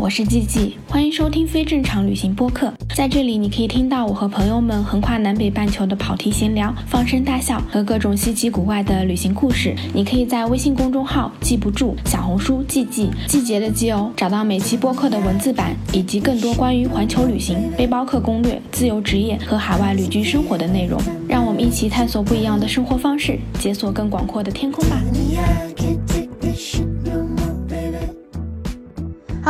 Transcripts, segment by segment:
我是季季，欢迎收听非正常旅行播客。在这里，你可以听到我和朋友们横跨南北半球的跑题闲聊、放声大笑和各种稀奇古怪的旅行故事。你可以在微信公众号“记不住”、小红书“季季”季节的季哦，找到每期播客的文字版以及更多关于环球旅行、背包客攻略、自由职业和海外旅居生活的内容。让我们一起探索不一样的生活方式，解锁更广阔的天空吧。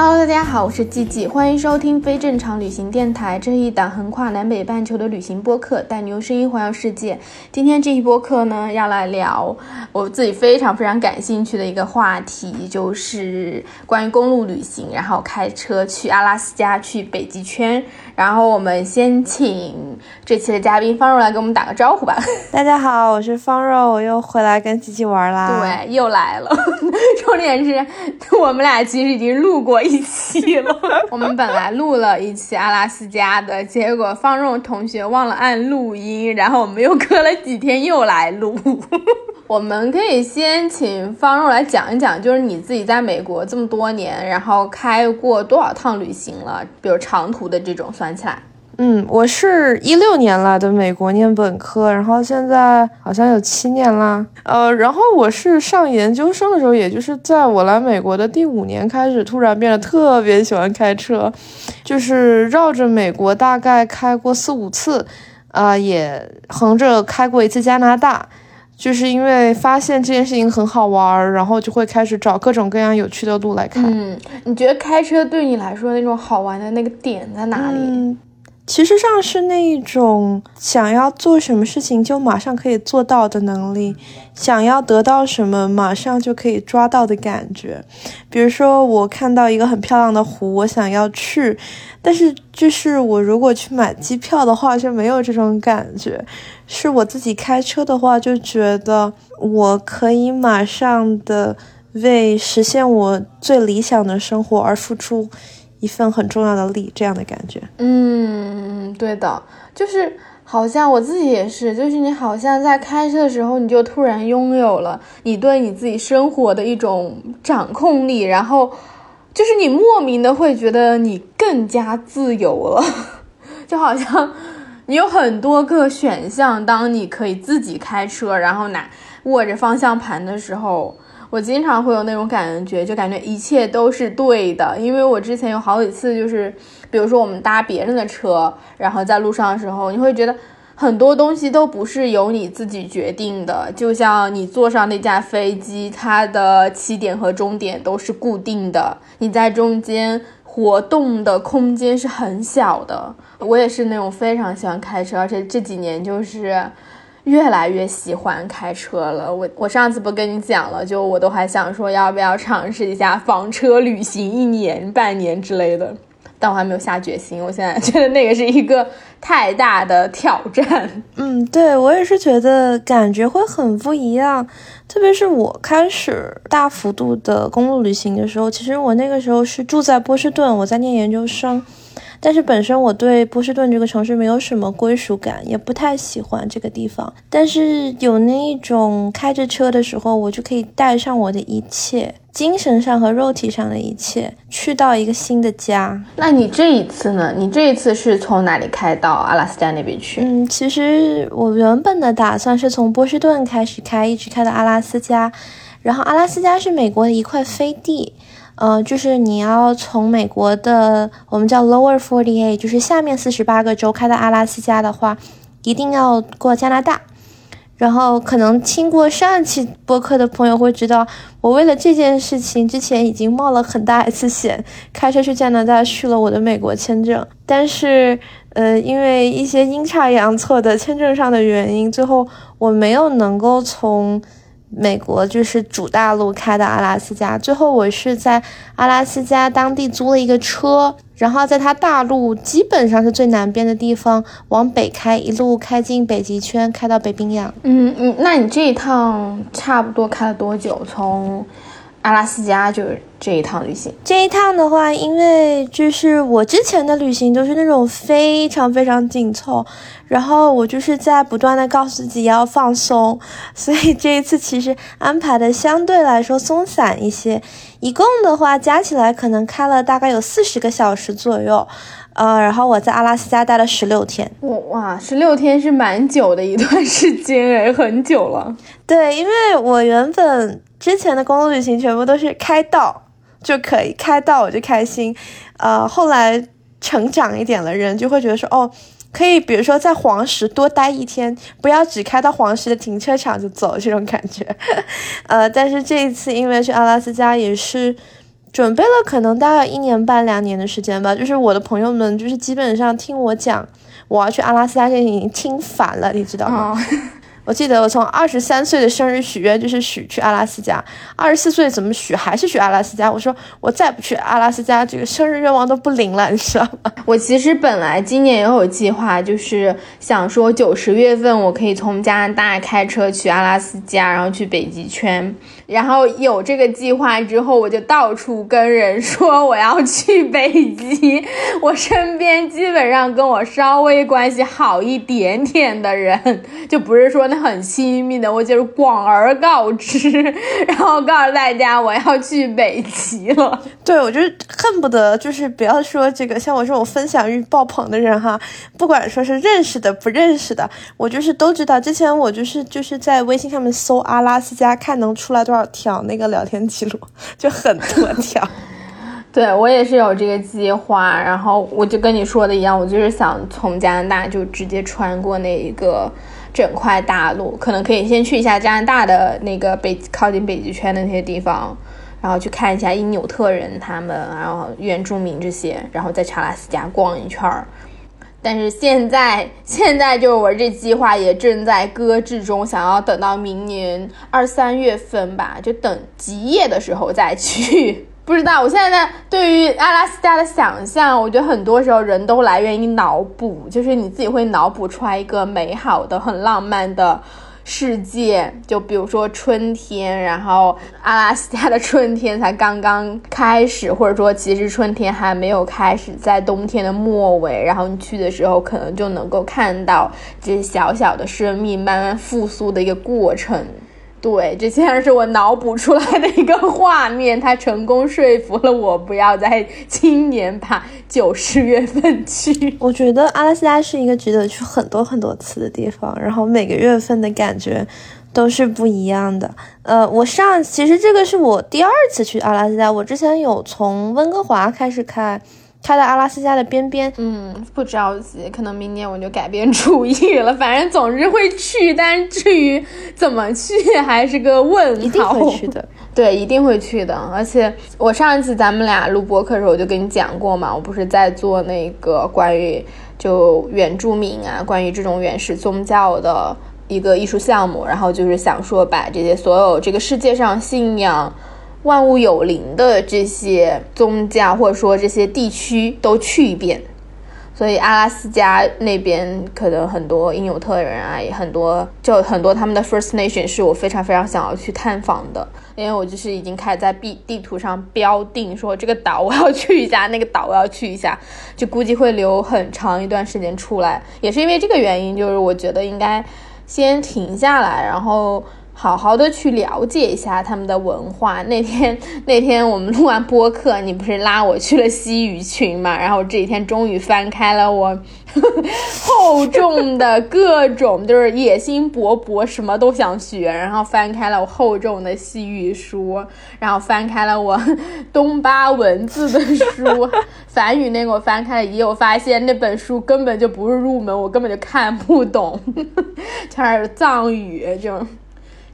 Hello，大家好，我是季季，欢迎收听非正常旅行电台。这是一档横跨南北半球的旅行播客，带你用声音环游世界。今天这一播客呢，要来聊我自己非常非常感兴趣的一个话题，就是关于公路旅行，然后开车去阿拉斯加，去北极圈。然后我们先请这期的嘉宾方肉来给我们打个招呼吧。大家好，我是方肉，我又回来跟吉吉玩啦。对，又来了。重点是我们俩其实已经录过一期了。我们本来录了一期阿拉斯加的，结果方若同学忘了按录音，然后我们又隔了几天又来录。我们可以先请方若来讲一讲，就是你自己在美国这么多年，然后开过多少趟旅行了？比如长途的这种算起来。嗯，我是一六年来的美国念本科，然后现在好像有七年啦。呃，然后我是上研究生的时候，也就是在我来美国的第五年开始，突然变得特别喜欢开车，就是绕着美国大概开过四五次，啊，也横着开过一次加拿大。就是因为发现这件事情很好玩，然后就会开始找各种各样有趣的路来开。嗯，你觉得开车对你来说那种好玩的那个点在哪里？其实上是那一种想要做什么事情就马上可以做到的能力，想要得到什么马上就可以抓到的感觉。比如说，我看到一个很漂亮的湖，我想要去，但是就是我如果去买机票的话就没有这种感觉。是我自己开车的话，就觉得我可以马上的为实现我最理想的生活而付出。一份很重要的力，这样的感觉。嗯，对的，就是好像我自己也是，就是你好像在开车的时候，你就突然拥有了你对你自己生活的一种掌控力，然后就是你莫名的会觉得你更加自由了，就好像你有很多个选项，当你可以自己开车，然后拿握着方向盘的时候。我经常会有那种感觉，就感觉一切都是对的，因为我之前有好几次，就是比如说我们搭别人的车，然后在路上的时候，你会觉得很多东西都不是由你自己决定的，就像你坐上那架飞机，它的起点和终点都是固定的，你在中间活动的空间是很小的。我也是那种非常喜欢开车，而且这几年就是。越来越喜欢开车了。我我上次不跟你讲了，就我都还想说要不要尝试一下房车旅行一年半年之类的，但我还没有下决心。我现在觉得那个是一个太大的挑战。嗯，对我也是觉得感觉会很不一样。特别是我开始大幅度的公路旅行的时候，其实我那个时候是住在波士顿，我在念研究生。但是本身我对波士顿这个城市没有什么归属感，也不太喜欢这个地方。但是有那一种开着车的时候，我就可以带上我的一切，精神上和肉体上的一切，去到一个新的家。那你这一次呢？你这一次是从哪里开到阿拉斯加那边去？嗯，其实我原本的打算是从波士顿开始开，一直开到阿拉斯加。然后阿拉斯加是美国的一块飞地。呃，就是你要从美国的我们叫 Lower Forty Eight，就是下面四十八个州开到阿拉斯加的话，一定要过加拿大。然后可能听过上一期播客的朋友会知道，我为了这件事情之前已经冒了很大一次险，开车去加拿大续了我的美国签证。但是，呃，因为一些阴差阳错的签证上的原因，最后我没有能够从。美国就是主大陆开的阿拉斯加，最后我是在阿拉斯加当地租了一个车，然后在它大陆基本上是最南边的地方往北开，一路开进北极圈，开到北冰洋。嗯嗯，那你这一趟差不多开了多久？从阿拉斯加就是这一趟旅行。这一趟的话，因为就是我之前的旅行都是那种非常非常紧凑，然后我就是在不断的告诉自己要放松，所以这一次其实安排的相对来说松散一些。一共的话加起来可能开了大概有四十个小时左右，呃，然后我在阿拉斯加待了十六天。哇，十六天是蛮久的一段时间哎，很久了。对，因为我原本。之前的公路旅行全部都是开到就可以，开到我就开心。呃，后来成长一点了，人就会觉得说，哦，可以，比如说在黄石多待一天，不要只开到黄石的停车场就走这种感觉。呃，但是这一次因为去阿拉斯加也是准备了可能大概一年半两年的时间吧，就是我的朋友们就是基本上听我讲我要去阿拉斯加，就已经听烦了，你知道吗？我记得我从二十三岁的生日许愿就是许去阿拉斯加，二十四岁怎么许还是去阿拉斯加。我说我再不去阿拉斯加，这个生日愿望都不灵了，你知道吗？我其实本来今年也有计划，就是想说九十月份我可以从加拿大开车去阿拉斯加，然后去北极圈。然后有这个计划之后，我就到处跟人说我要去北极。我身边基本上跟我稍微关系好一点点的人，就不是说那很亲密的，我就是广而告之，然后告诉大家我要去北极了。对，我就恨不得就是不要说这个，像我这种分享欲爆棚的人哈，不管说是认识的不认识的，我就是都知道。之前我就是就是在微信上面搜阿拉斯加，看能出来多少。要挑那个聊天记录 就很多条，对我也是有这个计划，然后我就跟你说的一样，我就是想从加拿大就直接穿过那一个整块大陆，可能可以先去一下加拿大的那个北靠近北极圈的那些地方，然后去看一下因纽特人他们，然后原住民这些，然后在查拉斯加逛一圈儿。但是现在，现在就是我这计划也正在搁置中，想要等到明年二三月份吧，就等极夜的时候再去。不知道，我现在对于阿拉斯加的想象，我觉得很多时候人都来源于脑补，就是你自己会脑补出来一个美好的、很浪漫的。世界，就比如说春天，然后阿拉斯加的春天才刚刚开始，或者说其实春天还没有开始，在冬天的末尾，然后你去的时候，可能就能够看到这小小的生命慢慢复苏的一个过程。对，这竟然是我脑补出来的一个画面，他成功说服了我不要在今年把九十月份去。我觉得阿拉斯加是一个值得去很多很多次的地方，然后每个月份的感觉都是不一样的。呃，我上其实这个是我第二次去阿拉斯加，我之前有从温哥华开始开。开到阿拉斯加的边边，嗯，不着急，可能明年我就改变主意了。反正总之会去，但至于怎么去还是个问号。一定会去的，对，一定会去的。而且我上一次咱们俩录播课的时候，我就跟你讲过嘛，我不是在做那个关于就原住民啊，关于这种原始宗教的一个艺术项目，然后就是想说把这些所有这个世界上信仰。万物有灵的这些宗教，或者说这些地区都去一遍，所以阿拉斯加那边可能很多因纽特人啊，也很多，就很多他们的 First Nation 是我非常非常想要去探访的，因为我就是已经开始在地地图上标定说这个岛我要去一下，那个岛我要去一下，就估计会留很长一段时间出来，也是因为这个原因，就是我觉得应该先停下来，然后。好好的去了解一下他们的文化。那天 那天我们录完播客，你不是拉我去了西语群嘛？然后这几天终于翻开了我 厚重的各种，就是野心勃勃，什么都想学。然后翻开了我厚重的西语书，然后翻开了我 东巴文字的书，梵语那个我翻开了也有发现，那本书根本就不是入门，我根本就看不懂，全是藏语就。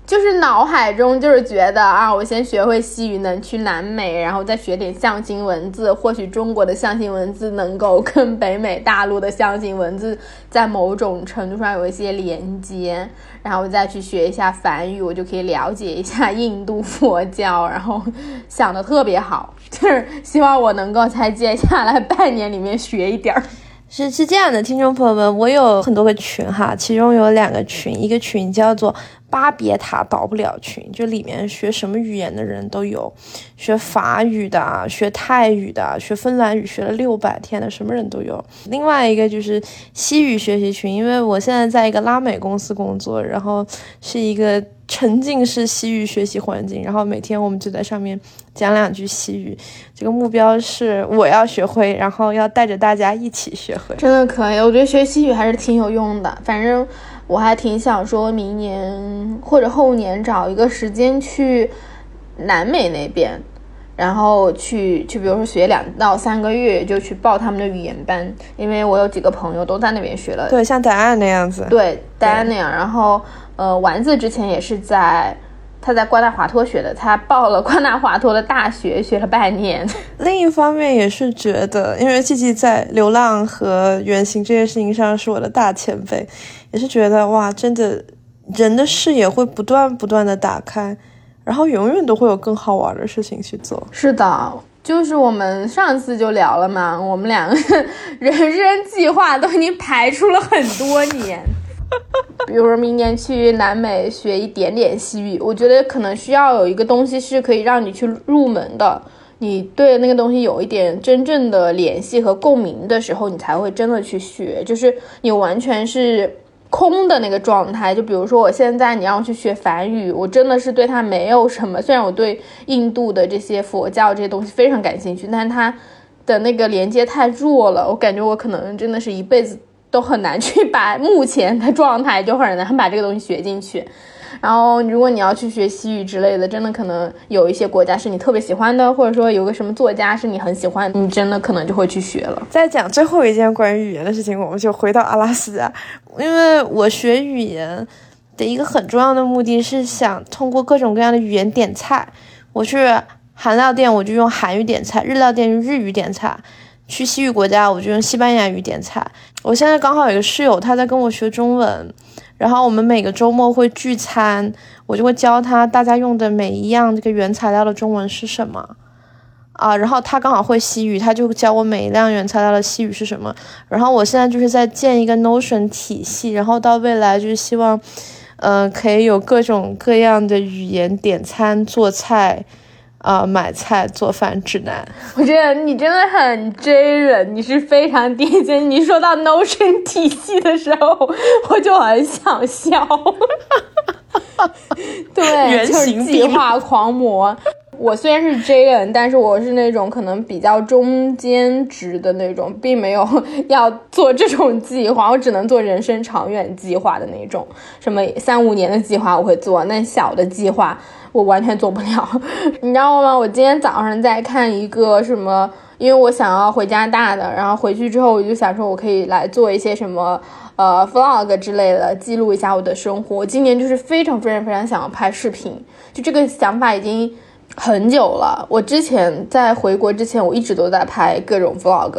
就是脑海中就是觉得啊，我先学会西语能去南美，然后再学点象形文字，或许中国的象形文字能够跟北美大陆的象形文字在某种程度上有一些连接，然后再去学一下梵语，我就可以了解一下印度佛教，然后想的特别好，就是希望我能够在接下来半年里面学一点儿。是是这样的，听众朋友们，我有很多个群哈，其中有两个群，一个群叫做巴别塔倒不了群，就里面学什么语言的人都有，学法语的，学泰语的，学芬兰语学了六百天的，什么人都有。另外一个就是西语学习群，因为我现在在一个拉美公司工作，然后是一个。沉浸式西语学习环境，然后每天我们就在上面讲两句西语。这个目标是我要学会，然后要带着大家一起学会。真的可以，我觉得学西语还是挺有用的。反正我还挺想说明年或者后年找一个时间去南美那边，然后去去，比如说学两到三个月，就去报他们的语言班，因为我有几个朋友都在那边学了。对，像答案那样子。对，答案那样，然后。呃，丸子之前也是在他在瓜纳华托学的，他报了瓜纳华托的大学，学了半年。另一方面也是觉得，因为季季在流浪和远行这件事情上是我的大前辈，也是觉得哇，真的人的视野会不断不断的打开，然后永远都会有更好玩的事情去做。是的，就是我们上次就聊了嘛，我们两个人生计划都已经排出了很多年。比如说明年去南美学一点点西语，我觉得可能需要有一个东西是可以让你去入门的，你对那个东西有一点真正的联系和共鸣的时候，你才会真的去学。就是你完全是空的那个状态。就比如说我现在你让我去学梵语，我真的是对它没有什么。虽然我对印度的这些佛教这些东西非常感兴趣，但是它的那个连接太弱了，我感觉我可能真的是一辈子。都很难去把目前的状态就很难把这个东西学进去，然后如果你要去学西语之类的，真的可能有一些国家是你特别喜欢的，或者说有个什么作家是你很喜欢，你真的可能就会去学了。再讲最后一件关于语言的事情，我们就回到阿拉斯加，因为我学语言的一个很重要的目的是想通过各种各样的语言点菜。我去韩料店，我就用韩语点菜；日料店用日语点菜。去西语国家，我就用西班牙语点菜。我现在刚好有个室友，他在跟我学中文，然后我们每个周末会聚餐，我就会教他大家用的每一样这个原材料的中文是什么啊。然后他刚好会西语，他就教我每一样原材料的西语是什么。然后我现在就是在建一个 Notion 体系，然后到未来就是希望，嗯，可以有各种各样的语言点餐做菜。啊，买菜做饭指南，我觉得你真的很 J 人，你是非常典型。你说到 Notion 体系的时候，我就很想笑。对，就是计划狂魔。我虽然是 J 人，但是我是那种可能比较中间值的那种，并没有要做这种计划，我只能做人生长远计划的那种。什么三五年的计划我会做，那小的计划。我完全做不了，你知道吗？我今天早上在看一个什么，因为我想要回加拿大的，然后回去之后我就想说，我可以来做一些什么，呃，vlog 之类的，记录一下我的生活。我今年就是非常非常非常想要拍视频，就这个想法已经很久了。我之前在回国之前，我一直都在拍各种 vlog，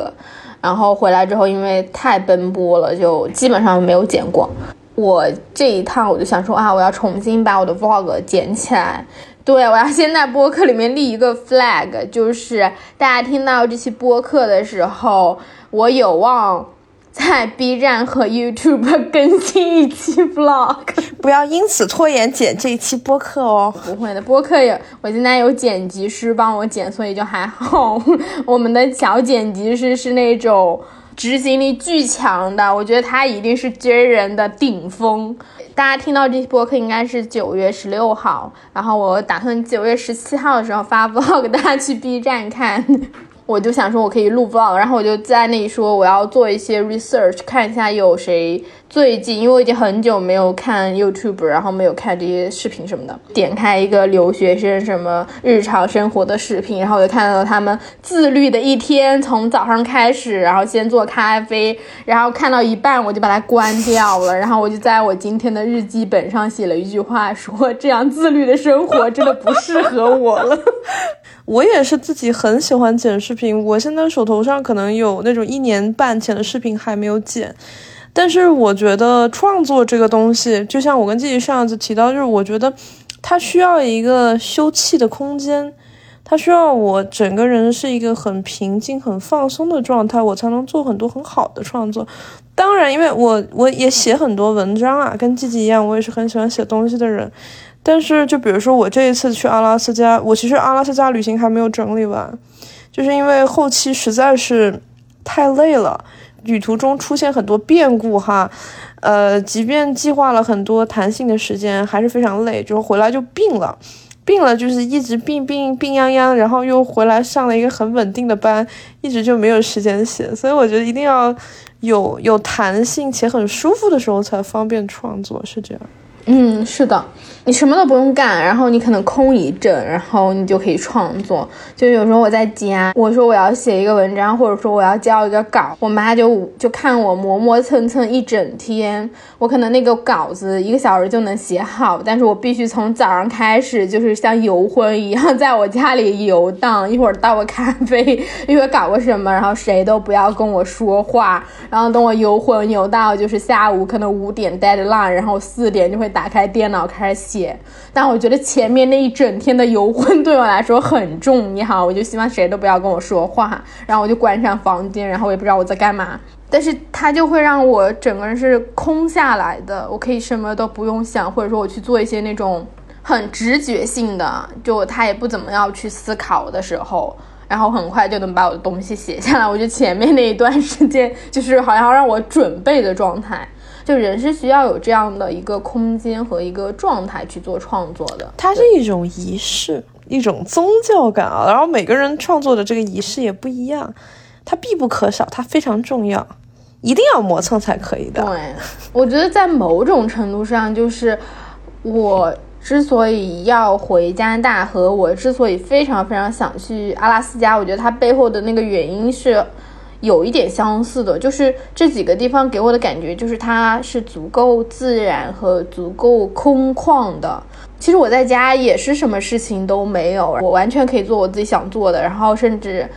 然后回来之后因为太奔波了，就基本上没有剪过。我这一趟我就想说啊，我要重新把我的 vlog 捡起来。对我要先在播客里面立一个 flag，就是大家听到这期播客的时候，我有望在 B 站和 YouTube 更新一期 vlog。不要因此拖延剪这一期播客哦。不会的，播客有我现在有剪辑师帮我剪，所以就还好。我们的小剪辑师是那种。执行力巨强的，我觉得他一定是 J 人的顶峰。大家听到这期播客应该是九月十六号，然后我打算九月十七号的时候发 vlog，大家去 B 站看。我就想说，我可以录 vlog，然后我就在那里说我要做一些 research，看一下有谁最近，因为我已经很久没有看 YouTube，然后没有看这些视频什么的。点开一个留学生什么日常生活的视频，然后我就看到他们自律的一天，从早上开始，然后先做咖啡，然后看到一半我就把它关掉了，然后我就在我今天的日记本上写了一句话，说这样自律的生活真的不适合我了。我也是自己很喜欢剪视频，我现在手头上可能有那种一年半前的视频还没有剪，但是我觉得创作这个东西，就像我跟季季上次提到，就是我觉得它需要一个休憩的空间，它需要我整个人是一个很平静、很放松的状态，我才能做很多很好的创作。当然，因为我我也写很多文章啊，跟季季一样，我也是很喜欢写东西的人。但是，就比如说我这一次去阿拉斯加，我其实阿拉斯加旅行还没有整理完，就是因为后期实在是太累了，旅途中出现很多变故哈，呃，即便计划了很多弹性的时间，还是非常累，就回来就病了。病了就是一直病病病殃殃，然后又回来上了一个很稳定的班，一直就没有时间写，所以我觉得一定要有有弹性且很舒服的时候才方便创作，是这样。嗯，是的。你什么都不用干，然后你可能空一阵，然后你就可以创作。就有时候我在家，我说我要写一个文章，或者说我要交一个稿，我妈就就看我磨磨蹭蹭一整天。我可能那个稿子一个小时就能写好，但是我必须从早上开始，就是像游魂一样在我家里游荡，一会儿倒个咖啡，一会儿搞个什么，然后谁都不要跟我说话。然后等我游魂游到就是下午可能五点 deadline，然后四点就会打开电脑开始写。但我觉得前面那一整天的游魂对我来说很重要，我就希望谁都不要跟我说话，然后我就关上房间，然后我也不知道我在干嘛，但是它就会让我整个人是空下来的，我可以什么都不用想，或者说我去做一些那种很直觉性的，就他也不怎么要去思考的时候，然后很快就能把我的东西写下来。我觉得前面那一段时间就是好像让我准备的状态。就人是需要有这样的一个空间和一个状态去做创作的，它是一种仪式，一种宗教感啊。然后每个人创作的这个仪式也不一样，它必不可少，它非常重要，一定要磨蹭才可以的。对，我觉得在某种程度上，就是我之所以要回加拿大，和我之所以非常非常想去阿拉斯加，我觉得它背后的那个原因是。有一点相似的，就是这几个地方给我的感觉，就是它是足够自然和足够空旷的。其实我在家也是什么事情都没有，我完全可以做我自己想做的，然后甚至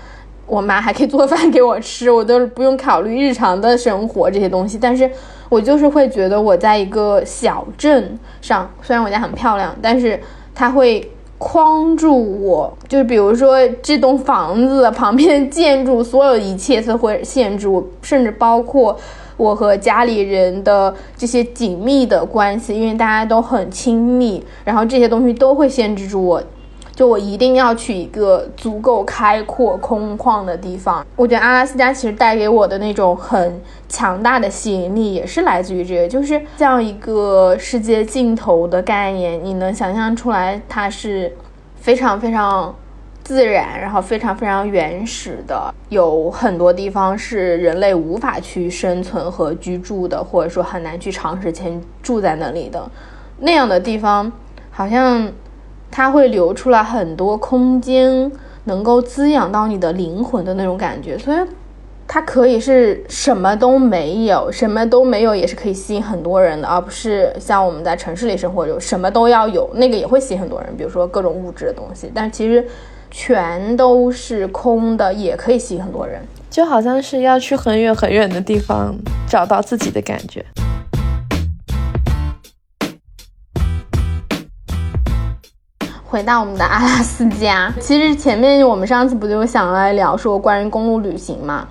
我妈还可以做饭给我吃，我都不用考虑日常的生活这些东西。但是我就是会觉得我在一个小镇上，虽然我家很漂亮，但是它会。框住我，就是比如说这栋房子旁边的建筑，所有一切都会限制我，甚至包括我和家里人的这些紧密的关系，因为大家都很亲密，然后这些东西都会限制住我。就我一定要去一个足够开阔、空旷的地方。我觉得阿拉斯加其实带给我的那种很强大的吸引力，也是来自于这个，就是像一个世界尽头的概念。你能想象出来，它是非常非常自然，然后非常非常原始的。有很多地方是人类无法去生存和居住的，或者说很难去长时间住在那里的那样的地方，好像。它会留出来很多空间，能够滋养到你的灵魂的那种感觉。所以，它可以是什么都没有，什么都没有也是可以吸引很多人的，而不是像我们在城市里生活就什么都要有，那个也会吸引很多人。比如说各种物质的东西，但其实全都是空的，也可以吸引很多人。就好像是要去很远很远的地方找到自己的感觉。回到我们的阿拉斯加，其实前面我们上次不就想来聊说关于公路旅行嘛？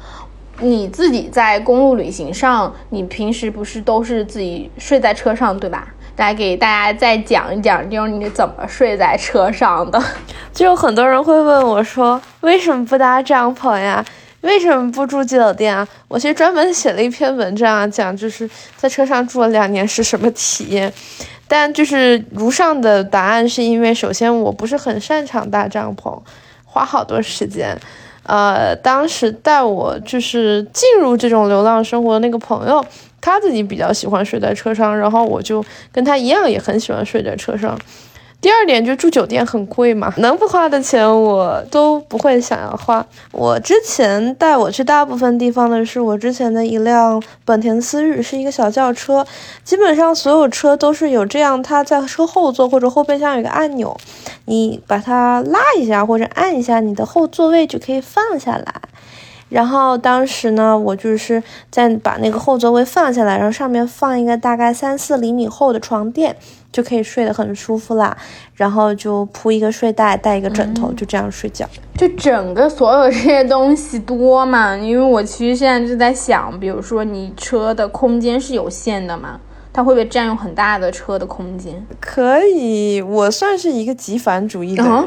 你自己在公路旅行上，你平时不是都是自己睡在车上对吧？来给大家再讲一讲，就是你怎么睡在车上的。就有很多人会问我说，为什么不搭帐篷呀？为什么不住酒店啊？我其实专门写了一篇文章啊，讲就是在车上住了两年是什么体验。但就是如上的答案，是因为首先我不是很擅长搭帐篷，花好多时间。呃，当时带我就是进入这种流浪生活的那个朋友，他自己比较喜欢睡在车上，然后我就跟他一样，也很喜欢睡在车上。第二点就住酒店很贵嘛，能不花的钱我都不会想要花。我之前带我去大部分地方的是我之前的一辆本田思域，是一个小轿车。基本上所有车都是有这样，它在车后座或者后备箱有一个按钮，你把它拉一下或者按一下，你的后座位就可以放下来。然后当时呢，我就是在把那个后座位放下来，然后上面放一个大概三四厘米厚的床垫，就可以睡得很舒服啦。然后就铺一个睡袋，带一个枕头，就这样睡觉。就整个所有这些东西多嘛？因为我其实现在就在想，比如说你车的空间是有限的嘛，它会不会占用很大的车的空间？可以，我算是一个极繁主义的人。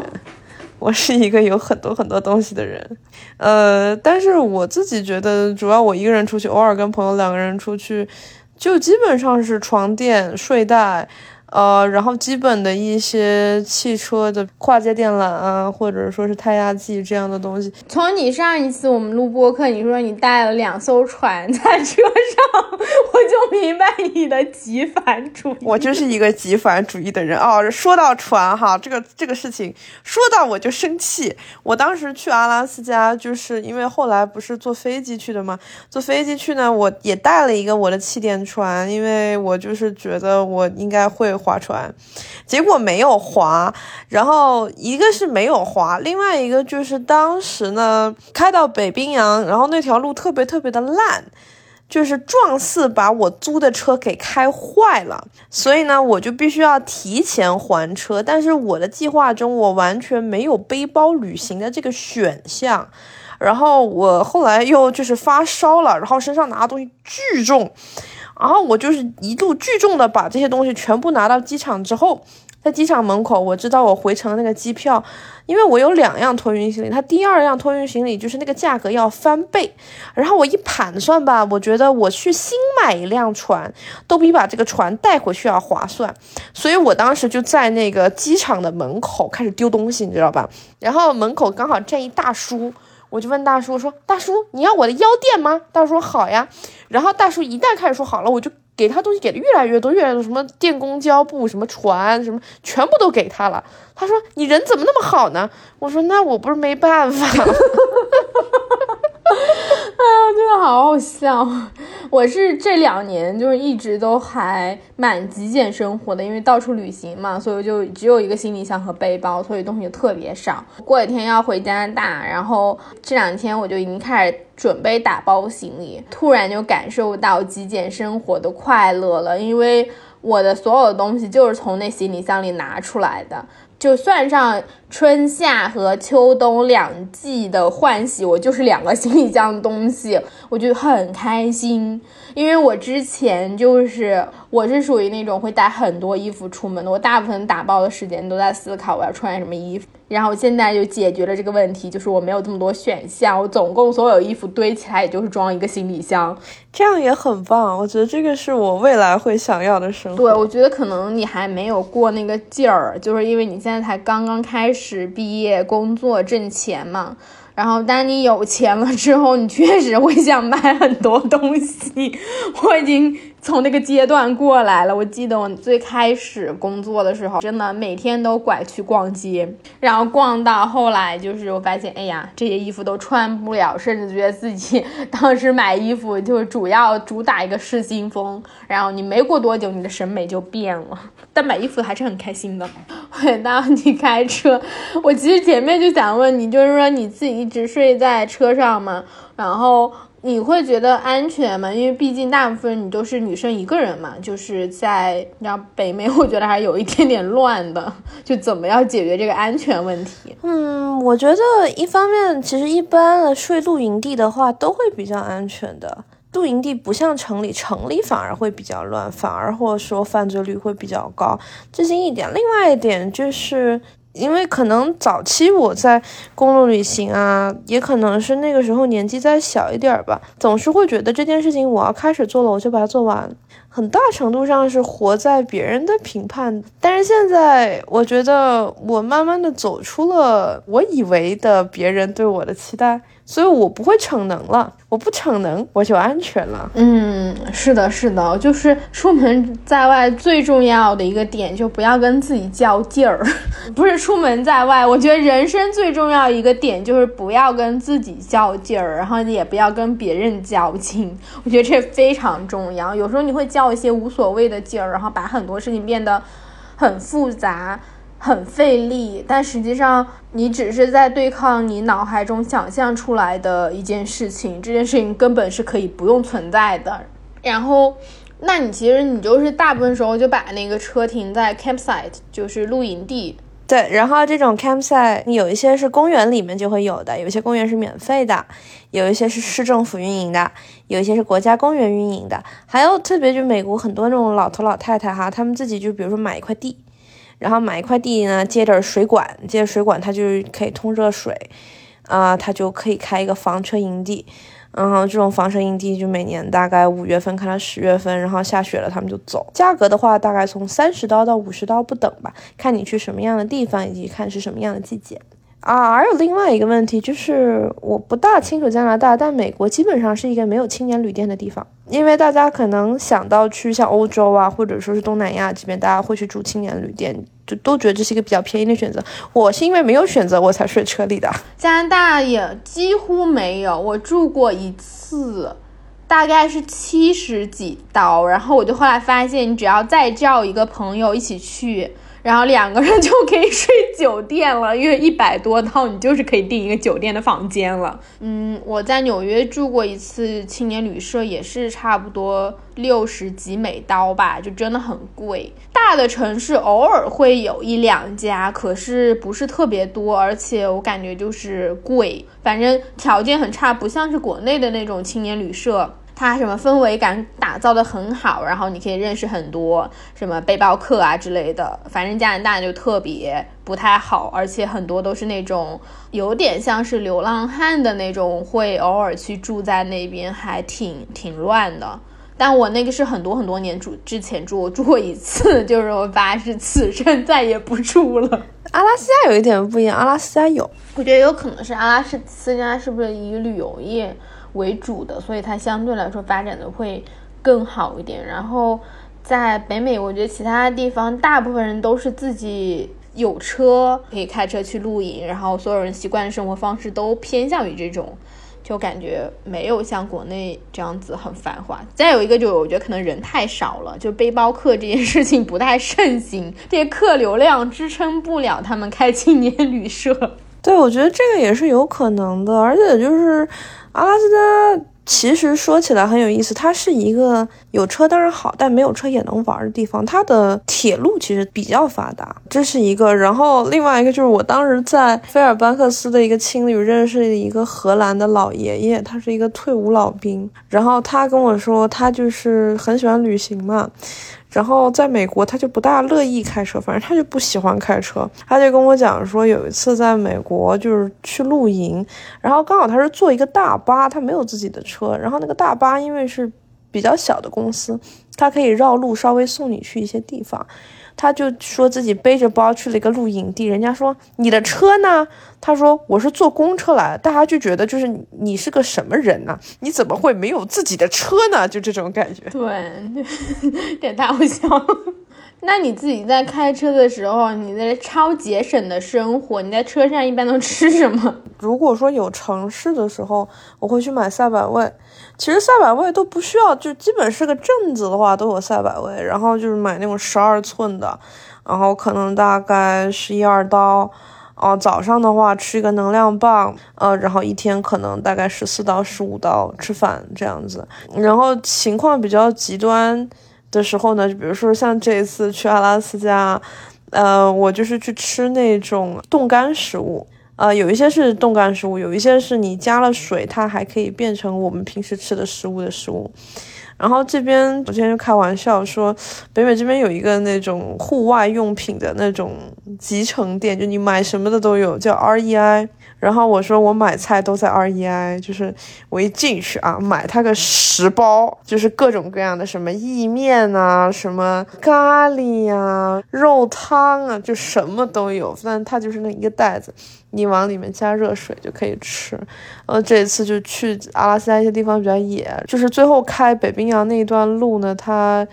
我是一个有很多很多东西的人，呃，但是我自己觉得，主要我一个人出去，偶尔跟朋友两个人出去，就基本上是床垫、睡袋。呃，然后基本的一些汽车的跨界电缆啊，或者说是胎压计这样的东西。从你上一次我们录播课，你说你带了两艘船在车上，我就明白你的极繁主义。我就是一个极繁主义的人哦。说到船哈，这个这个事情说到我就生气。我当时去阿拉斯加，就是因为后来不是坐飞机去的嘛？坐飞机去呢，我也带了一个我的气垫船，因为我就是觉得我应该会。划船，结果没有划，然后一个是没有划，另外一个就是当时呢开到北冰洋，然后那条路特别特别的烂，就是撞似把我租的车给开坏了，所以呢我就必须要提前还车，但是我的计划中我完全没有背包旅行的这个选项，然后我后来又就是发烧了，然后身上拿的东西巨重。然后我就是一路聚众的把这些东西全部拿到机场之后，在机场门口，我知道我回程的那个机票，因为我有两样托运行李，它第二样托运行李就是那个价格要翻倍。然后我一盘算吧，我觉得我去新买一辆船，都比把这个船带回去要划算。所以我当时就在那个机场的门口开始丢东西，你知道吧？然后门口刚好站一大叔。我就问大叔说：“大叔，你要我的腰垫吗？”大叔说：“好呀。”然后大叔一旦开始说好了，我就给他东西给的越来越多，越来越多，什么电工胶布、什么船、什么全部都给他了。他说：“你人怎么那么好呢？”我说：“那我不是没办法。” 哎呀，真的好好笑！我是这两年就是一直都还蛮极简生活的，因为到处旅行嘛，所以就只有一个行李箱和背包，所以东西就特别少。过几天要回加拿大，然后这两天我就已经开始准备打包行李，突然就感受到极简生活的快乐了，因为我的所有东西就是从那行李箱里拿出来的。就算上春夏和秋冬两季的换洗，我就是两个行李箱的东西，我就很开心。因为我之前就是我是属于那种会带很多衣服出门的，我大部分打包的时间都在思考我要穿什么衣服。然后现在就解决了这个问题，就是我没有这么多选项，我总共所有衣服堆起来也就是装一个行李箱，这样也很棒。我觉得这个是我未来会想要的生活。对，我觉得可能你还没有过那个劲儿，就是因为你现在才刚刚开始毕业、工作、挣钱嘛。然后当你有钱了之后，你确实会想买很多东西。我已经。从那个阶段过来了，我记得我最开始工作的时候，真的每天都拐去逛街，然后逛到后来，就是我发现，哎呀，这些衣服都穿不了，甚至觉得自己当时买衣服就主要主打一个试新风，然后你没过多久，你的审美就变了。但买衣服还是很开心的。回到你开车，我其实前面就想问你，就是说你自己一直睡在车上吗？然后。你会觉得安全吗？因为毕竟大部分你都是女生一个人嘛，就是在你知道北美，我觉得还有一点点乱的，就怎么样解决这个安全问题？嗯，我觉得一方面，其实一般的睡露营地的话都会比较安全的，露营地不像城里，城里反而会比较乱，反而或者说犯罪率会比较高，这是一点。另外一点就是。因为可能早期我在公路旅行啊，也可能是那个时候年纪再小一点儿吧，总是会觉得这件事情我要开始做了，我就把它做完，很大程度上是活在别人的评判。但是现在我觉得我慢慢的走出了我以为的别人对我的期待。所以我不会逞能了，我不逞能，我就安全了。嗯，是的，是的，就是出门在外最重要的一个点，就不要跟自己较劲儿。不是出门在外，我觉得人生最重要一个点就是不要跟自己较劲儿，然后也不要跟别人较劲。我觉得这非常重要。有时候你会较一些无所谓的劲儿，然后把很多事情变得很复杂。很费力，但实际上你只是在对抗你脑海中想象出来的一件事情，这件事情根本是可以不用存在的。然后，那你其实你就是大部分时候就把那个车停在 campsite，就是露营地。对，然后这种 campsite 有一些是公园里面就会有的，有一些公园是免费的，有一些是市政府运营的，有一些是国家公园运营的，还有特别就美国很多那种老头老太太哈，他们自己就比如说买一块地，然后买一块地呢接点水管，接水管它就可以通热水，啊，它就可以开一个房车营地。然后这种房车营地就每年大概五月份看到十月份，然后下雪了他们就走。价格的话大概从三十刀到五十刀不等吧，看你去什么样的地方以及看是什么样的季节。啊，还有另外一个问题就是，我不大清楚加拿大，但美国基本上是一个没有青年旅店的地方，因为大家可能想到去像欧洲啊，或者说是东南亚这边，大家会去住青年旅店，就都觉得这是一个比较便宜的选择。我是因为没有选择，我才睡车里的。加拿大也几乎没有，我住过一次，大概是七十几刀，然后我就后来发现，你只要再叫一个朋友一起去。然后两个人就可以睡酒店了，因为一百多刀你就是可以订一个酒店的房间了。嗯，我在纽约住过一次青年旅社，也是差不多六十几美刀吧，就真的很贵。大的城市偶尔会有一两家，可是不是特别多，而且我感觉就是贵，反正条件很差，不像是国内的那种青年旅社。它什么氛围感打造的很好，然后你可以认识很多什么背包客啊之类的。反正加拿大就特别不太好，而且很多都是那种有点像是流浪汉的那种，会偶尔去住在那边，还挺挺乱的。但我那个是很多很多年住之前住，我 住过一次，就是我发誓此生再也不住了。阿拉斯加有一点不一样，阿拉斯加有，我觉得有可能是阿拉斯加是不是以旅游业？为主的，所以它相对来说发展的会更好一点。然后在北美，我觉得其他地方大部分人都是自己有车，可以开车去露营，然后所有人习惯的生活方式都偏向于这种，就感觉没有像国内这样子很繁华。再有一个，就我觉得可能人太少了，就背包客这件事情不太盛行，这些客流量支撑不了他们开青年旅社。对，我觉得这个也是有可能的，而且就是。阿拉斯加其实说起来很有意思，它是一个有车当然好，但没有车也能玩的地方。它的铁路其实比较发达，这是一个。然后另外一个就是我当时在菲尔班克斯的一个青旅认识一个荷兰的老爷爷，他是一个退伍老兵，然后他跟我说他就是很喜欢旅行嘛。然后在美国，他就不大乐意开车，反正他就不喜欢开车。他就跟我讲说，有一次在美国就是去露营，然后刚好他是坐一个大巴，他没有自己的车。然后那个大巴因为是比较小的公司，他可以绕路，稍微送你去一些地方。他就说自己背着包去了一个露营地，人家说你的车呢？他说我是坐公车来的，大家就觉得就是你是个什么人呢？你怎么会没有自己的车呢？就这种感觉，对，点太好笑。那你自己在开车的时候，你在超节省的生活，你在车上一般都吃什么？如果说有城市的时候，我会去买赛百味。其实赛百味都不需要，就基本是个镇子的话都有赛百味，然后就是买那种十二寸的，然后可能大概十一二刀，哦，早上的话吃一个能量棒，呃，然后一天可能大概十四到十五刀吃饭这样子，然后情况比较极端的时候呢，就比如说像这一次去阿拉斯加，呃，我就是去吃那种冻干食物。呃，有一些是冻干食物，有一些是你加了水，它还可以变成我们平时吃的食物的食物。然后这边我今天就开玩笑说，北美这边有一个那种户外用品的那种集成店，就你买什么的都有，叫 REI。然后我说我买菜都在 REI，就是我一进去啊，买它个十包，就是各种各样的什么意面啊，什么咖喱呀、肉汤啊，就什么都有。但它就是那一个袋子，你往里面加热水就可以吃。呃，这一次就去阿拉斯加一些地方比较野，就是最后开北冰洋那一段路呢，它。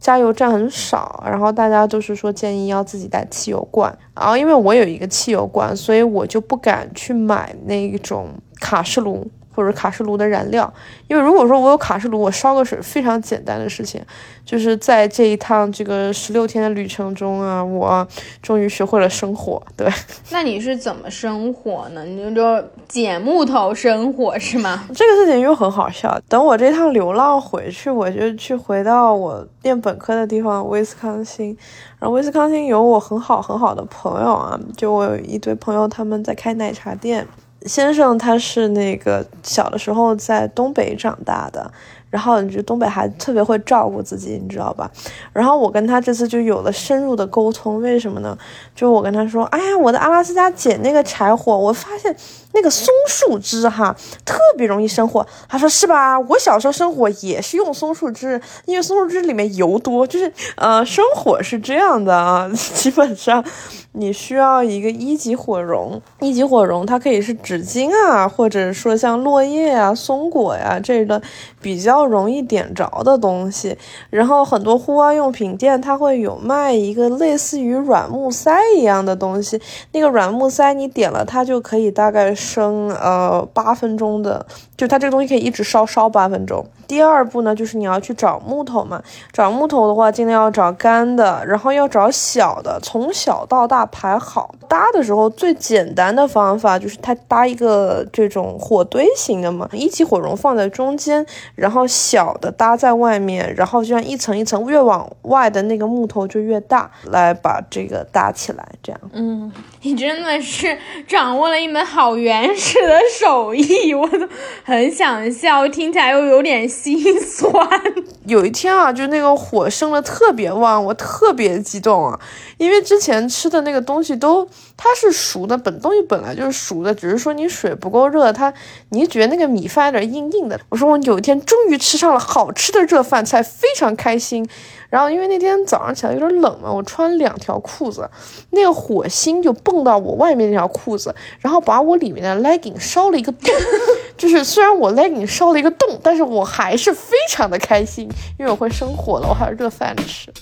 加油站很少，然后大家都是说建议要自己带汽油罐，然后因为我有一个汽油罐，所以我就不敢去买那种卡式炉，或者卡式炉的燃料。因为如果说我有卡式炉，我烧个水非常简单的事情。就是在这一趟这个十六天的旅程中啊，我终于学会了生火。对，那你是怎么生火呢？你就就捡木头生火是吗？这个事情又很好笑。等我这趟流浪回去，我就去回到我念本科的地方威斯康星。然后威斯康星有我很好很好的朋友啊，就我有一堆朋友，他们在开奶茶店。先生他是那个小的时候在东北长大的。然后你就东北孩子特别会照顾自己，你知道吧？然后我跟他这次就有了深入的沟通，为什么呢？就我跟他说，哎呀，我的阿拉斯加捡那个柴火，我发现那个松树枝哈特别容易生火。他说是吧？我小时候生火也是用松树枝，因为松树枝里面油多。就是呃，生火是这样的啊，基本上你需要一个一级火绒，一级火绒它可以是纸巾啊，或者说像落叶啊、松果呀这个比较。容易点着的东西，然后很多户外用品店它会有卖一个类似于软木塞一样的东西，那个软木塞你点了它就可以大概生呃八分钟的，就它这个东西可以一直烧烧八分钟。第二步呢，就是你要去找木头嘛，找木头的话尽量要找干的，然后要找小的，从小到大排好。搭的时候最简单的方法就是它搭一个这种火堆型的嘛，一级火绒放在中间，然后。小的搭在外面，然后就像一层一层，越往外的那个木头就越大，来把这个搭起来，这样。嗯，你真的是掌握了一门好原始的手艺，我都很想笑，听起来又有点心酸。有一天啊，就那个火升的特别旺，我特别激动啊，因为之前吃的那个东西都它是熟的，本东西本来就是熟的，只是说你水不够热，它你觉得那个米饭有点硬硬的。我说我有一天终于。吃上了好吃的热饭菜，非常开心。然后因为那天早上起来有点冷嘛，我穿两条裤子，那个火星就蹦到我外面那条裤子，然后把我里面的 legging 烧了一个洞。就是虽然我 legging 烧了一个洞，但是我还是非常的开心，因为我会生火了，我还有热饭吃。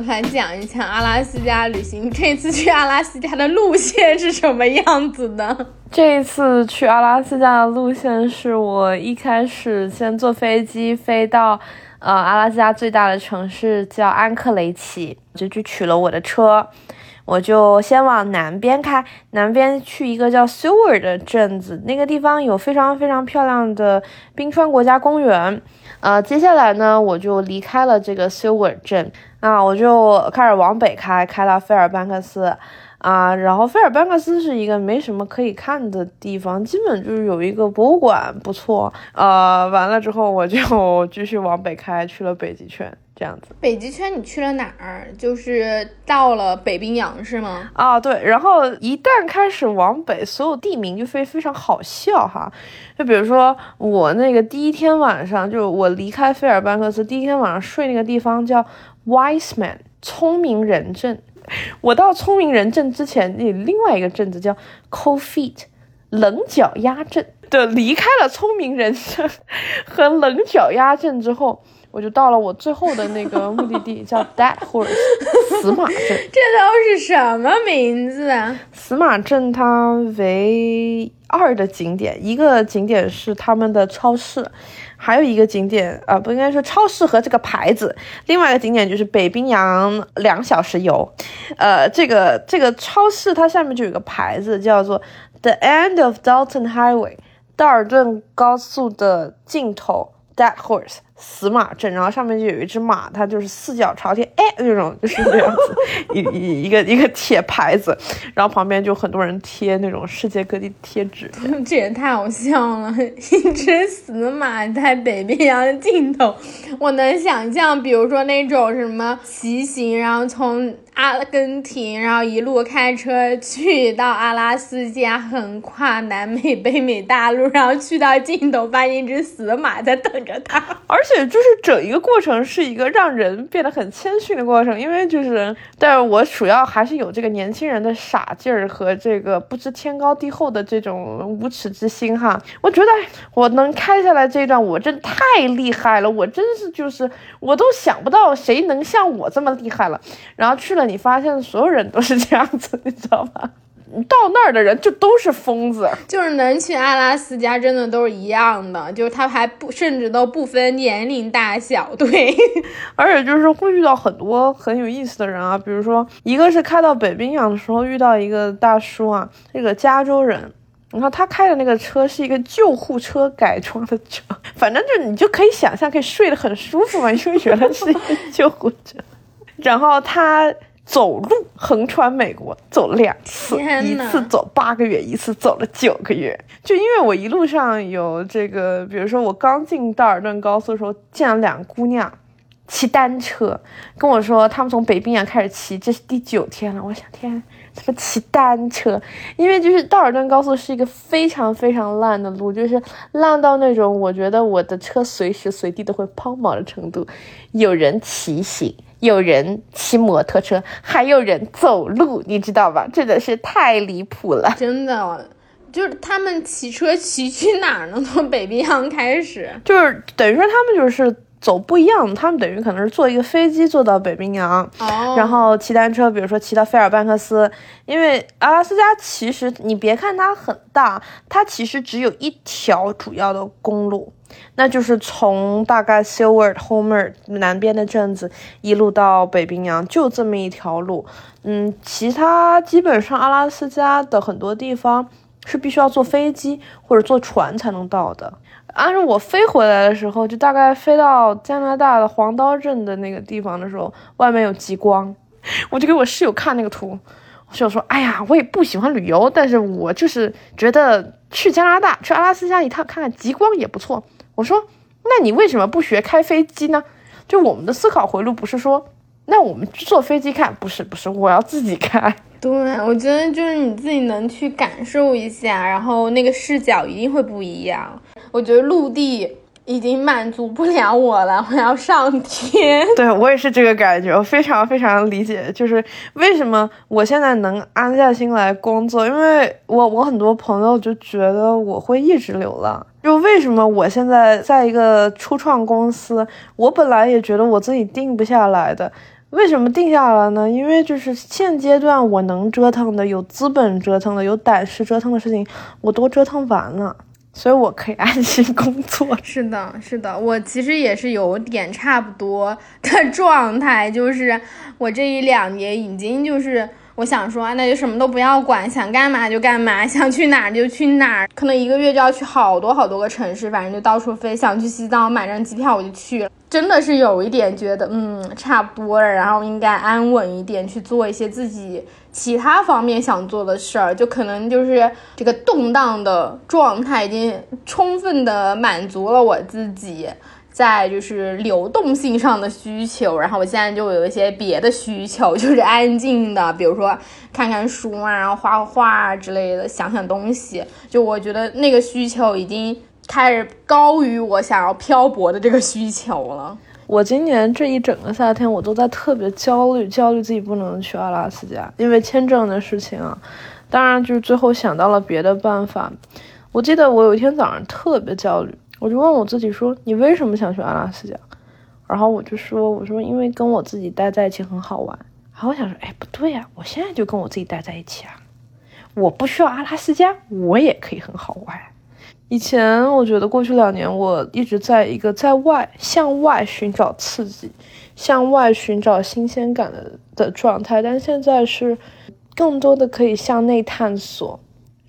们来讲一讲阿拉斯加旅行。这次去阿拉斯加的路线是什么样子的？这一次去阿拉斯加的路线是我一开始先坐飞机飞到，呃，阿拉斯加最大的城市叫安克雷奇，就去取了我的车，我就先往南边开，南边去一个叫 Seward 的镇子，那个地方有非常非常漂亮的冰川国家公园。呃，接下来呢，我就离开了这个 Seward 镇。啊，我就开始往北开，开到费尔班克斯，啊，然后费尔班克斯是一个没什么可以看的地方，基本就是有一个博物馆不错，呃，完了之后我就继续往北开，去了北极圈，这样子。北极圈你去了哪儿？就是到了北冰洋是吗？啊，对，然后一旦开始往北，所有地名就非非常好笑哈，就比如说我那个第一天晚上，就我离开费尔班克斯第一天晚上睡那个地方叫。Wise man，聪明人证。我到聪明人证之前，那另外一个证子叫 Cold Feet，冷脚丫镇。的离开了聪明人证和冷脚丫镇之后，我就到了我最后的那个目的地，叫 Dead Horse，死马镇。这都是什么名字啊？死马镇它为二的景点，一个景点是他们的超市。还有一个景点啊，不应该说超市和这个牌子。另外一个景点就是北冰洋两小时游，呃，这个这个超市它下面就有个牌子，叫做 The End of Dalton Highway，道尔顿高速的尽头。Dead Horse。死马镇，然后上面就有一只马，它就是四脚朝天，哎，那种就是这样子，一一一个一个铁牌子，然后旁边就很多人贴那种世界各地贴纸，这也太好笑了，一只死马在北冰洋的尽头，我能想象，比如说那种什么骑行，然后从阿根廷，然后一路开车去到阿拉斯加，横跨南美、北美大陆，然后去到尽头，发现一只死马在等着他，而且。就是整一个过程是一个让人变得很谦逊的过程，因为就是，但是我主要还是有这个年轻人的傻劲儿和这个不知天高地厚的这种无耻之心哈。我觉得我能开下来这段，我真太厉害了，我真是就是我都想不到谁能像我这么厉害了。然后去了，你发现所有人都是这样子，你知道吗？到那儿的人就都是疯子，就是能去阿拉斯加，真的都是一样的，就是他还不甚至都不分年龄大小，对，而且就是会遇到很多很有意思的人啊，比如说一个是开到北冰洋的时候遇到一个大叔啊，这个加州人。然后他开的那个车是一个救护车改装的车，反正就你就可以想象，可以睡得很舒服嘛，因为原来是一个救护车。然后他走路横穿美国走了两次，一次走八个月，一次走了九个月。就因为我一路上有这个，比如说我刚进道尔顿高速的时候，见了两个姑娘骑单车，跟我说他们从北冰洋开始骑，这是第九天了。我想天。他们骑单车？因为就是道尔顿高速是一个非常非常烂的路，就是烂到那种我觉得我的车随时随地都会抛锚的程度。有人骑行，有人骑摩托车，还有人走路，你知道吧？真的是太离谱了。真的，就是他们骑车骑去哪儿呢？从北冰洋开始，就是等于说他们就是。走不一样，他们等于可能是坐一个飞机坐到北冰洋，然后骑单车，比如说骑到费尔班克斯。因为阿拉斯加其实你别看它很大，它其实只有一条主要的公路，那就是从大概 Silver Homer 南边的镇子一路到北冰洋，就这么一条路。嗯，其他基本上阿拉斯加的很多地方是必须要坐飞机或者坐船才能到的。按照我飞回来的时候，就大概飞到加拿大的黄刀镇的那个地方的时候，外面有极光，我就给我室友看那个图，我室友说：“哎呀，我也不喜欢旅游，但是我就是觉得去加拿大、去阿拉斯加一趟看看极光也不错。”我说：“那你为什么不学开飞机呢？”就我们的思考回路不是说，那我们坐飞机看，不是不是，我要自己看。对，我觉得就是你自己能去感受一下，然后那个视角一定会不一样。我觉得陆地已经满足不了我了，我要上天。对我也是这个感觉，我非常非常理解，就是为什么我现在能安下心来工作，因为我我很多朋友就觉得我会一直流浪。就为什么我现在在一个初创公司，我本来也觉得我自己定不下来的。为什么定下来呢？因为就是现阶段我能折腾的、有资本折腾的、有胆识折腾的事情，我都折腾完了，所以我可以安心工作。是的，是的，我其实也是有点差不多的状态，就是我这一两年已经就是我想说，那就什么都不要管，想干嘛就干嘛，想去哪儿就去哪儿，可能一个月就要去好多好多个城市，反正就到处飞。想去西藏，买张机票我就去了。真的是有一点觉得，嗯，差不多了，然后应该安稳一点，去做一些自己其他方面想做的事儿，就可能就是这个动荡的状态已经充分的满足了我自己在就是流动性上的需求，然后我现在就有一些别的需求，就是安静的，比如说看看书啊，然后画画之类的，想想东西，就我觉得那个需求已经。开始高于我想要漂泊的这个需求了。我今年这一整个夏天，我都在特别焦虑，焦虑自己不能去阿拉斯加，因为签证的事情啊。当然，就是最后想到了别的办法。我记得我有一天早上特别焦虑，我就问我自己说：“你为什么想去阿拉斯加？”然后我就说：“我说因为跟我自己待在一起很好玩。”然后我想说：“哎，不对呀，我现在就跟我自己待在一起啊，我不需要阿拉斯加，我也可以很好玩。”以前我觉得过去两年我一直在一个在外向外寻找刺激，向外寻找新鲜感的的状态，但现在是更多的可以向内探索。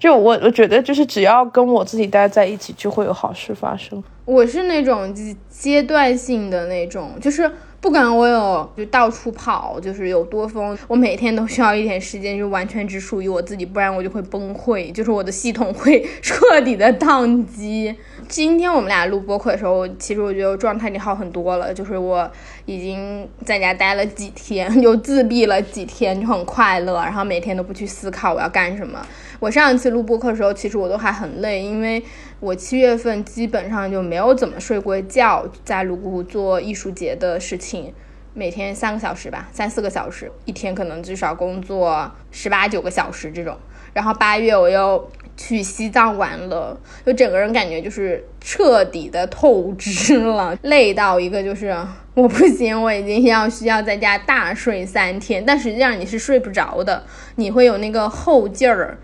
就我我觉得就是只要跟我自己待在一起，就会有好事发生。我是那种阶段性的那种，就是。不管我有就到处跑，就是有多疯，我每天都需要一点时间，就完全只属于我自己，不然我就会崩溃，就是我的系统会 彻底的宕机。今天我们俩录播客的时候，其实我觉得状态已经好很多了，就是我已经在家待了几天，又自闭了几天，就很快乐，然后每天都不去思考我要干什么。我上一次录播课的时候，其实我都还很累，因为我七月份基本上就没有怎么睡过觉，在泸沽湖做艺术节的事情，每天三个小时吧，三四个小时，一天可能至少工作十八九个小时这种。然后八月我又。去西藏玩了，就整个人感觉就是彻底的透支了，累到一个就是我不行，我已经要需要在家大睡三天，但实际上你是睡不着的，你会有那个后劲儿。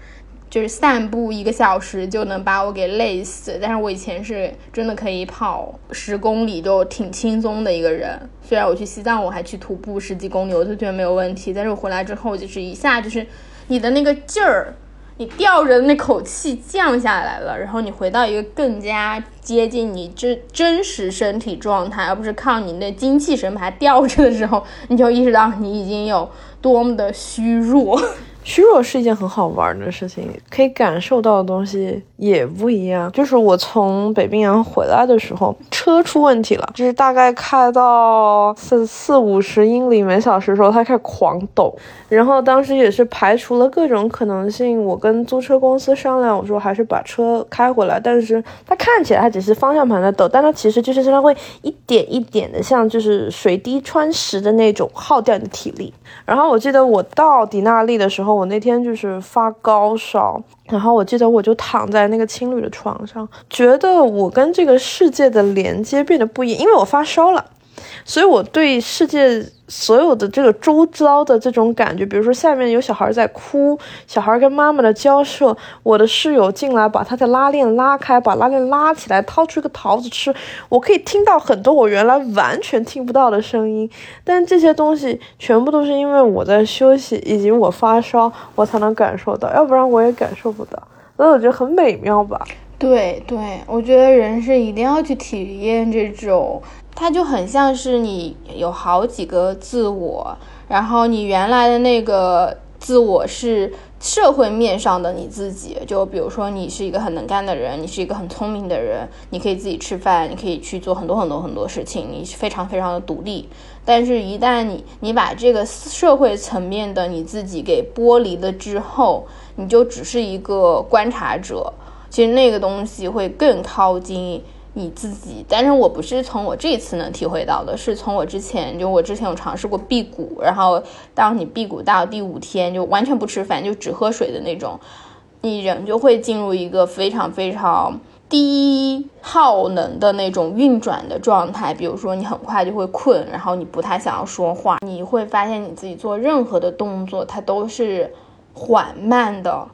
就是散步一个小时就能把我给累死，但是我以前是真的可以跑十公里就挺轻松的一个人。虽然我去西藏我还去徒步十几公里，我都觉得没有问题，但是我回来之后就是一下就是你的那个劲儿，你吊着的那口气降下来了，然后你回到一个更加接近你真真实身体状态，而不是靠你那精气神把它吊着的时候，你就意识到你已经有多么的虚弱。虚弱是一件很好玩的事情，可以感受到的东西也不一样。就是我从北冰洋回来的时候，车出问题了，就是大概开到四四五十英里每小时的时候，它开始狂抖。然后当时也是排除了各种可能性，我跟租车公司商量，我说还是把车开回来。但是它看起来它只是方向盘在抖，但它其实就是它会一点一点的像就是水滴穿石的那种耗掉你的体力。然后我记得我到迪纳利的时候。我那天就是发高烧，然后我记得我就躺在那个青旅的床上，觉得我跟这个世界的连接变得不一样，因为我发烧了，所以我对世界。所有的这个周遭的这种感觉，比如说下面有小孩在哭，小孩跟妈妈的交涉，我的室友进来把他的拉链拉开，把拉链拉起来，掏出一个桃子吃，我可以听到很多我原来完全听不到的声音。但这些东西全部都是因为我在休息以及我发烧，我才能感受到，要不然我也感受不到。所以我觉得很美妙吧。对对，我觉得人是一定要去体验这种。它就很像是你有好几个自我，然后你原来的那个自我是社会面上的你自己，就比如说你是一个很能干的人，你是一个很聪明的人，你可以自己吃饭，你可以去做很多很多很多事情，你非常非常的独立。但是，一旦你你把这个社会层面的你自己给剥离了之后，你就只是一个观察者。其实那个东西会更靠近。你自己，但是我不是从我这次能体会到的，是从我之前，就我之前有尝试过辟谷，然后当你辟谷到第五天，就完全不吃饭，就只喝水的那种，你人就会进入一个非常非常低耗能的那种运转的状态，比如说你很快就会困，然后你不太想要说话，你会发现你自己做任何的动作，它都是缓慢的。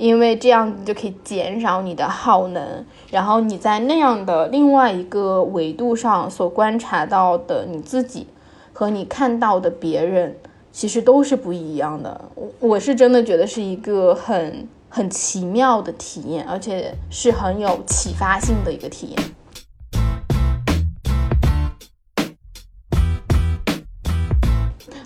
因为这样子就可以减少你的耗能，然后你在那样的另外一个维度上所观察到的你自己，和你看到的别人，其实都是不一样的。我我是真的觉得是一个很很奇妙的体验，而且是很有启发性的一个体验。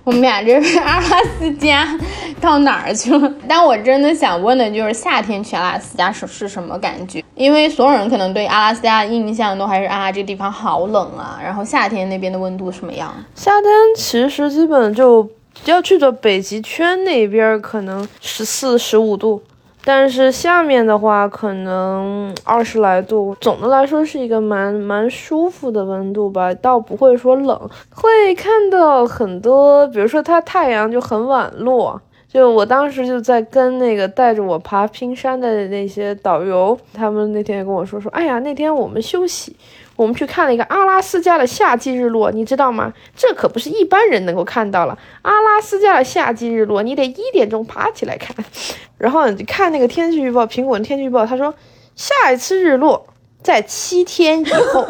我们俩这是阿拉斯加到哪儿去了？但我真的想问的就是夏天去阿拉斯加是是什么感觉？因为所有人可能对阿拉斯加的印象都还是啊，这地方好冷啊。然后夏天那边的温度什么样？夏天其实基本就要去的北极圈那边，可能十四十五度。但是下面的话可能二十来度，总的来说是一个蛮蛮舒服的温度吧，倒不会说冷。会看到很多，比如说它太阳就很晚落，就我当时就在跟那个带着我爬冰山的那些导游，他们那天也跟我说说，哎呀，那天我们休息。我们去看了一个阿拉斯加的夏季日落，你知道吗？这可不是一般人能够看到了。阿拉斯加的夏季日落，你得一点钟爬起来看。然后你看那个天气预报，苹果的天气预报，他说下一次日落在七天以后，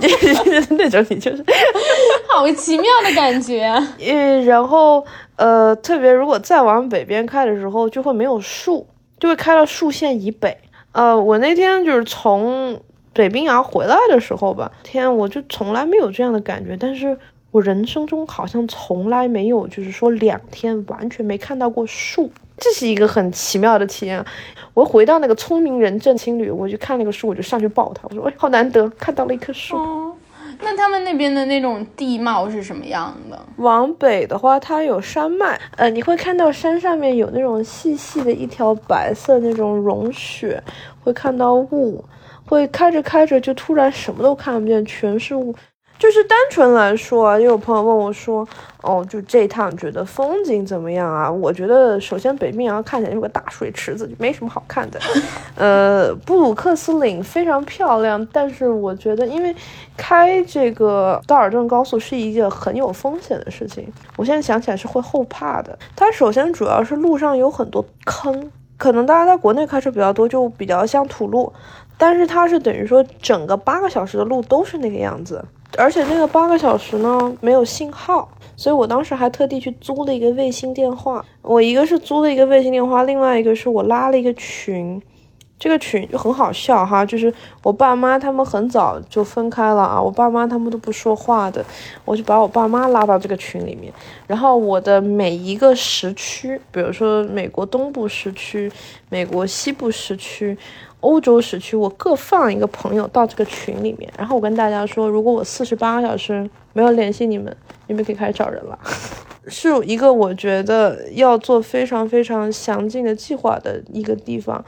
就 是那种，你就是 好奇妙的感觉。嗯，然后呃，特别如果再往北边开的时候，就会没有树，就会开到树线以北。呃，我那天就是从。北冰洋回来的时候吧，天，我就从来没有这样的感觉。但是我人生中好像从来没有，就是说两天完全没看到过树，这是一个很奇妙的体验。我回到那个聪明人镇青旅，我就看那个树，我就上去抱他，我说，哎，好难得看到了一棵树。那他们那边的那种地貌是什么样的？往北的话，它有山脉，呃，你会看到山上面有那种细细的一条白色那种融雪，会看到雾。会开着开着就突然什么都看不见，全是雾。就是单纯来说，也有朋友问我说，哦，就这趟觉得风景怎么样啊？我觉得首先北冰洋看起来有个大水池子，就没什么好看的。呃，布鲁克斯岭非常漂亮，但是我觉得因为开这个道尔顿高速是一件很有风险的事情，我现在想起来是会后怕的。它首先主要是路上有很多坑，可能大家在国内开车比较多，就比较像土路，但是它是等于说整个八个小时的路都是那个样子。而且那个八个小时呢没有信号，所以我当时还特地去租了一个卫星电话。我一个是租了一个卫星电话，另外一个是我拉了一个群。这个群就很好笑哈，就是我爸妈他们很早就分开了啊，我爸妈他们都不说话的，我就把我爸妈拉到这个群里面。然后我的每一个时区，比如说美国东部时区、美国西部时区。欧洲时区，我各放一个朋友到这个群里面，然后我跟大家说，如果我四十八个小时没有联系你们，你们可以开始找人了。是一个我觉得要做非常非常详尽的计划的一个地方，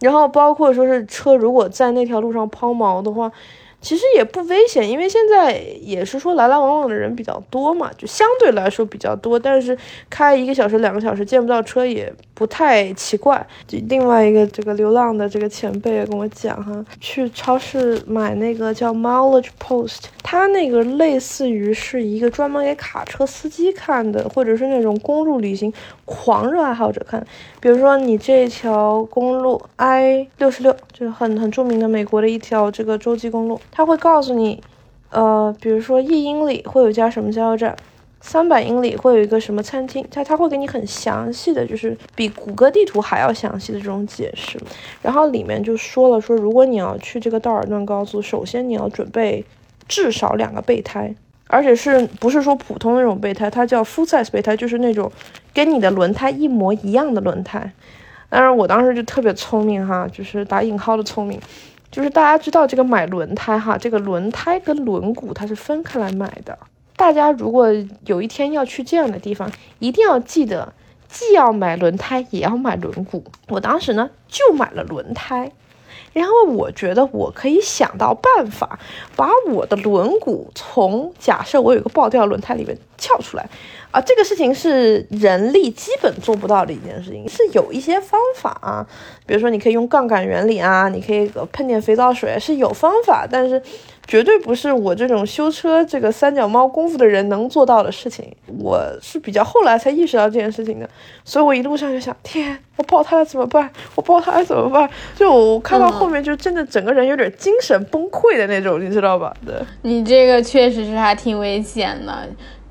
然后包括说是车如果在那条路上抛锚的话。其实也不危险，因为现在也是说来来往往的人比较多嘛，就相对来说比较多。但是开一个小时、两个小时见不到车也不太奇怪。另外一个这个流浪的这个前辈也跟我讲哈，去超市买那个叫 Mileage Post，它那个类似于是一个专门给卡车司机看的，或者是那种公路旅行狂热爱好者看。比如说你这条公路 I 六十六，就是很很著名的美国的一条这个洲际公路。他会告诉你，呃，比如说一英里会有家什么加油站，三百英里会有一个什么餐厅，他他会给你很详细的，就是比谷歌地图还要详细的这种解释。然后里面就说了，说如果你要去这个道尔顿高速，首先你要准备至少两个备胎，而且是不是说普通那种备胎，它叫 full size 备胎，就是那种跟你的轮胎一模一样的轮胎。当然，我当时就特别聪明哈，就是打引号的聪明。就是大家知道这个买轮胎哈，这个轮胎跟轮毂它是分开来买的。大家如果有一天要去这样的地方，一定要记得，既要买轮胎，也要买轮毂。我当时呢就买了轮胎，然后我觉得我可以想到办法，把我的轮毂从假设我有个爆掉轮胎里面撬出来。啊，这个事情是人力基本做不到的一件事情，是有一些方法啊，比如说你可以用杠杆原理啊，你可以喷点肥皂水，是有方法，但是绝对不是我这种修车这个三脚猫功夫的人能做到的事情。我是比较后来才意识到这件事情的，所以我一路上就想，天，我爆胎了怎么办？我爆胎了怎么办？就我看到后面就真的整个人有点精神崩溃的那种，你知道吧？对，你这个确实是还挺危险的。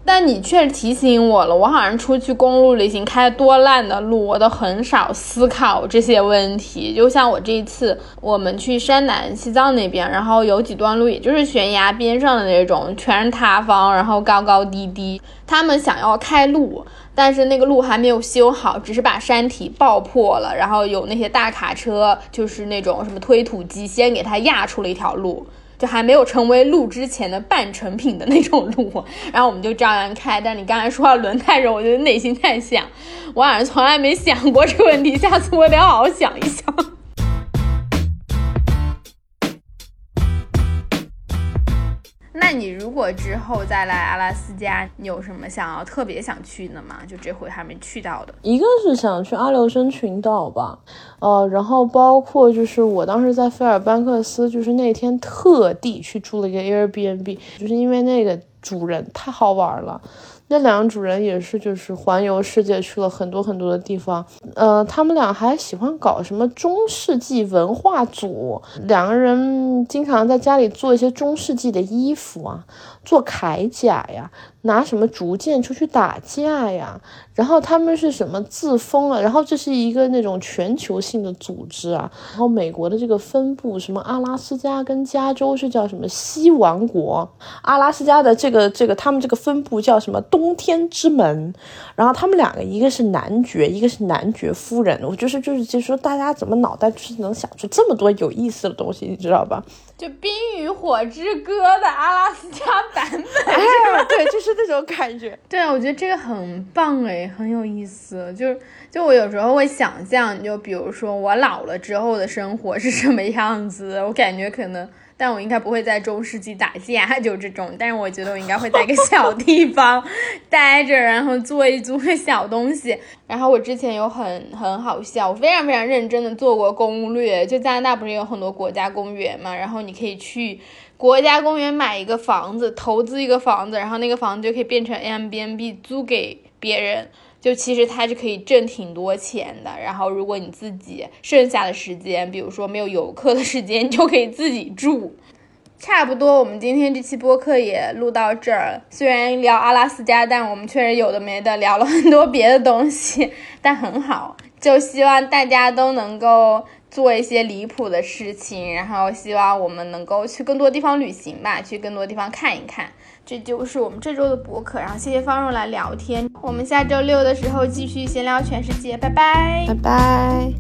但你确实提醒我了，我好像出去公路旅行开多烂的路，我都很少思考这些问题。就像我这一次，我们去山南西藏那边，然后有几段路，也就是悬崖边上的那种，全是塌方，然后高高低低。他们想要开路，但是那个路还没有修好，只是把山体爆破了，然后有那些大卡车，就是那种什么推土机，先给它压出了一条路。就还没有成为路之前的半成品的那种路，然后我们就照样开。但你刚才说到轮胎时，我就内心在想，我好像从来没想过这个问题，下次我得好好想一想。那你如果之后再来阿拉斯加，你有什么想要特别想去的吗？就这回还没去到的，一个是想去阿留申群岛吧，呃，然后包括就是我当时在费尔班克斯，就是那天特地去住了一个 Airbnb，就是因为那个主人太好玩了。那两个主人也是，就是环游世界去了很多很多的地方。呃，他们俩还喜欢搞什么中世纪文化组，两个人经常在家里做一些中世纪的衣服啊，做铠甲呀。拿什么竹剑出去打架呀？然后他们是什么自封了？然后这是一个那种全球性的组织啊。然后美国的这个分部，什么阿拉斯加跟加州是叫什么西王国？阿拉斯加的这个这个他们这个分部叫什么冬天之门？然后他们两个一个是男爵，一个是男爵夫人。我就是就是就是说，大家怎么脑袋就是能想出这么多有意思的东西，你知道吧？就《冰与火之歌》的阿拉斯加版本，对，就是那种感觉。对啊，我觉得这个很棒哎，很有意思。就就我有时候会想象，就比如说我老了之后的生活是什么样子，我感觉可能但我应该不会在中世纪打架，就这种。但是我觉得我应该会在一个小地方待着，然后做一组小东西。然后我之前有很很好笑，我非常非常认真的做过攻略。就加拿大不是有很多国家公园嘛，然后你可以去国家公园买一个房子，投资一个房子，然后那个房子就可以变成 Airbnb 租给别人。就其实它是可以挣挺多钱的，然后如果你自己剩下的时间，比如说没有游客的时间，你就可以自己住。差不多，我们今天这期播客也录到这儿。虽然聊阿拉斯加，但我们确实有的没的聊了很多别的东西，但很好。就希望大家都能够做一些离谱的事情，然后希望我们能够去更多地方旅行吧，去更多地方看一看。这就是我们这周的博客，然后谢谢方若来聊天。我们下周六的时候继续闲聊全世界，拜拜，拜拜。